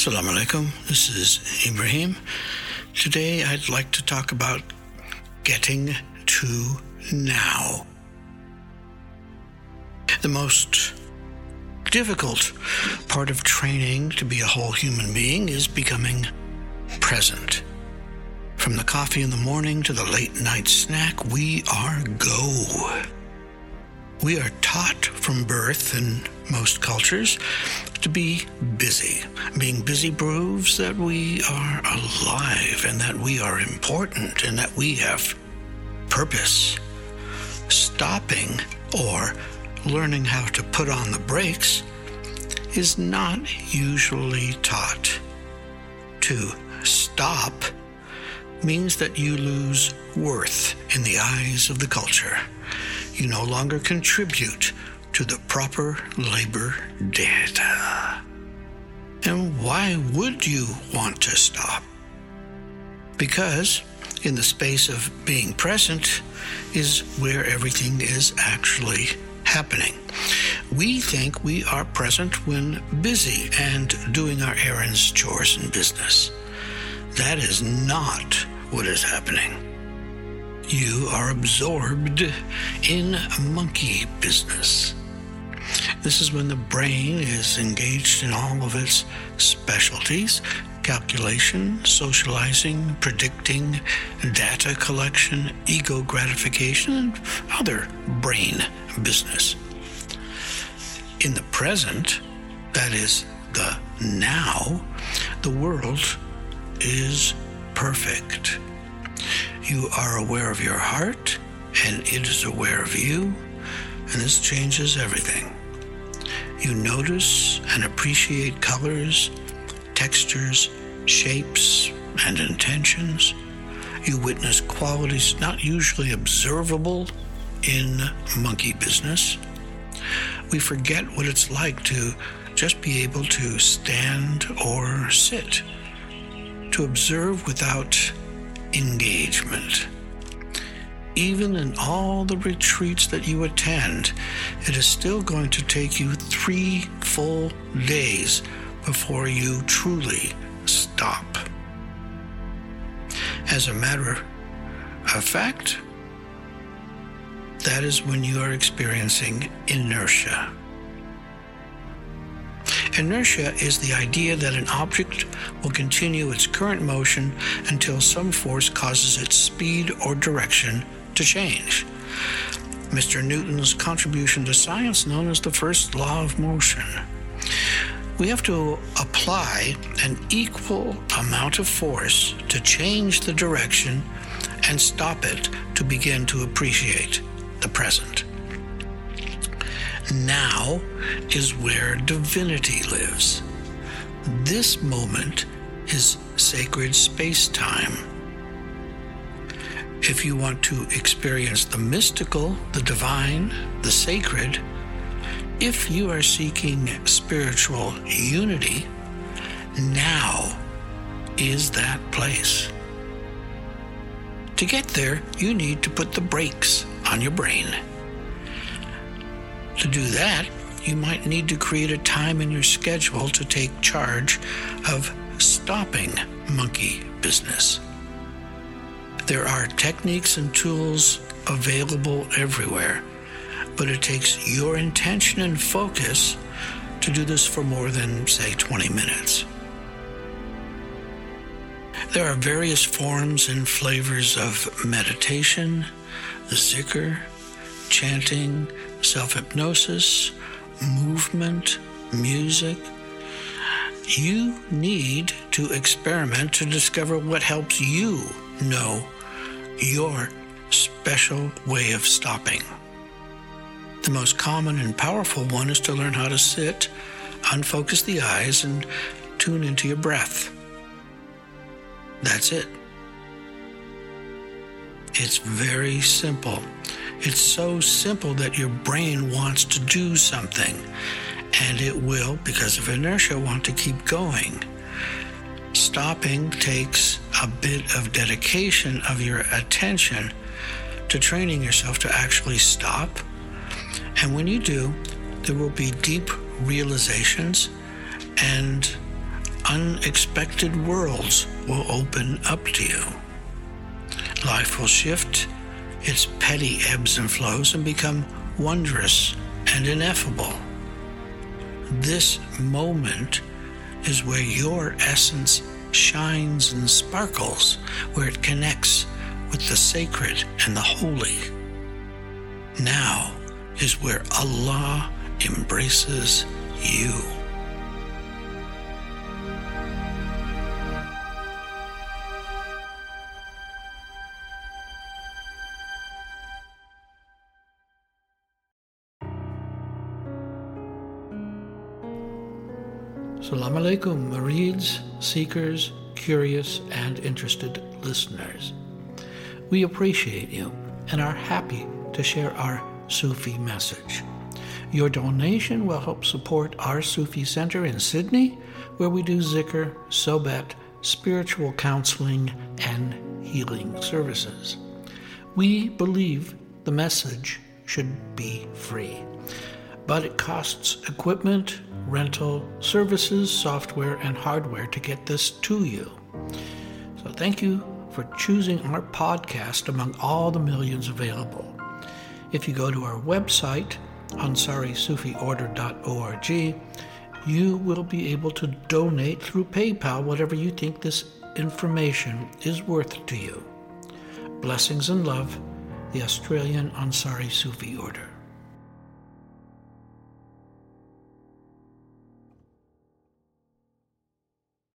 Assalamu alaikum. This is Ibrahim. Today I'd like to talk about getting to now. The most difficult part of training to be a whole human being is becoming present. From the coffee in the morning to the late night snack, we are go. We are taught from birth in most cultures to be busy. Being busy proves that we are alive and that we are important and that we have purpose. Stopping or learning how to put on the brakes is not usually taught. To stop means that you lose worth in the eyes of the culture. You no longer contribute to the proper labor data. And why would you want to stop? Because in the space of being present is where everything is actually happening. We think we are present when busy and doing our errands, chores, and business. That is not what is happening. You are absorbed in monkey business. This is when the brain is engaged in all of its specialties calculation, socializing, predicting, data collection, ego gratification, and other brain business. In the present, that is the now, the world is perfect. You are aware of your heart, and it is aware of you, and this changes everything. You notice and appreciate colors, textures, shapes, and intentions. You witness qualities not usually observable in monkey business. We forget what it's like to just be able to stand or sit, to observe without engagement. Even in all the retreats that you attend, it is still going to take you three full days before you truly stop. As a matter of fact, that is when you are experiencing inertia. Inertia is the idea that an object will continue its current motion until some force causes its speed or direction to change. Mr. Newton's contribution to science, known as the first law of motion. We have to apply an equal amount of force to change the direction and stop it to begin to appreciate the present. Now is where divinity lives. This moment is sacred space time. If you want to experience the mystical, the divine, the sacred, if you are seeking spiritual unity, now is that place. To get there, you need to put the brakes on your brain. To do that, you might need to create a time in your schedule to take charge of stopping monkey business. There are techniques and tools available everywhere, but it takes your intention and focus to do this for more than, say, 20 minutes. There are various forms and flavors of meditation, zikr, chanting, self hypnosis, movement, music. You need to experiment to discover what helps you know your special way of stopping. The most common and powerful one is to learn how to sit, unfocus the eyes, and tune into your breath. That's it. It's very simple. It's so simple that your brain wants to do something, and it will, because of inertia, want to keep going. Stopping takes a bit of dedication of your attention to training yourself to actually stop. And when you do, there will be deep realizations and unexpected worlds will open up to you. Life will shift its petty ebbs and flows and become wondrous and ineffable. This moment is where your essence shines and sparkles, where it connects with the sacred and the holy. Now is where Allah embraces you. Salam alaikum, Murids, seekers, curious, and interested listeners. We appreciate you and are happy to share our Sufi message. Your donation will help support our Sufi Center in Sydney, where we do zikr, sohbet, spiritual counseling, and healing services. We believe the message should be free, but it costs equipment, rental, services, software, and hardware to get this to you. So thank you for choosing our podcast among all the millions available. If you go to our website, AnsariSufiOrder.org, you will be able to donate through PayPal whatever you think this information is worth to you. Blessings and love, the Australian Ansari Sufi Order.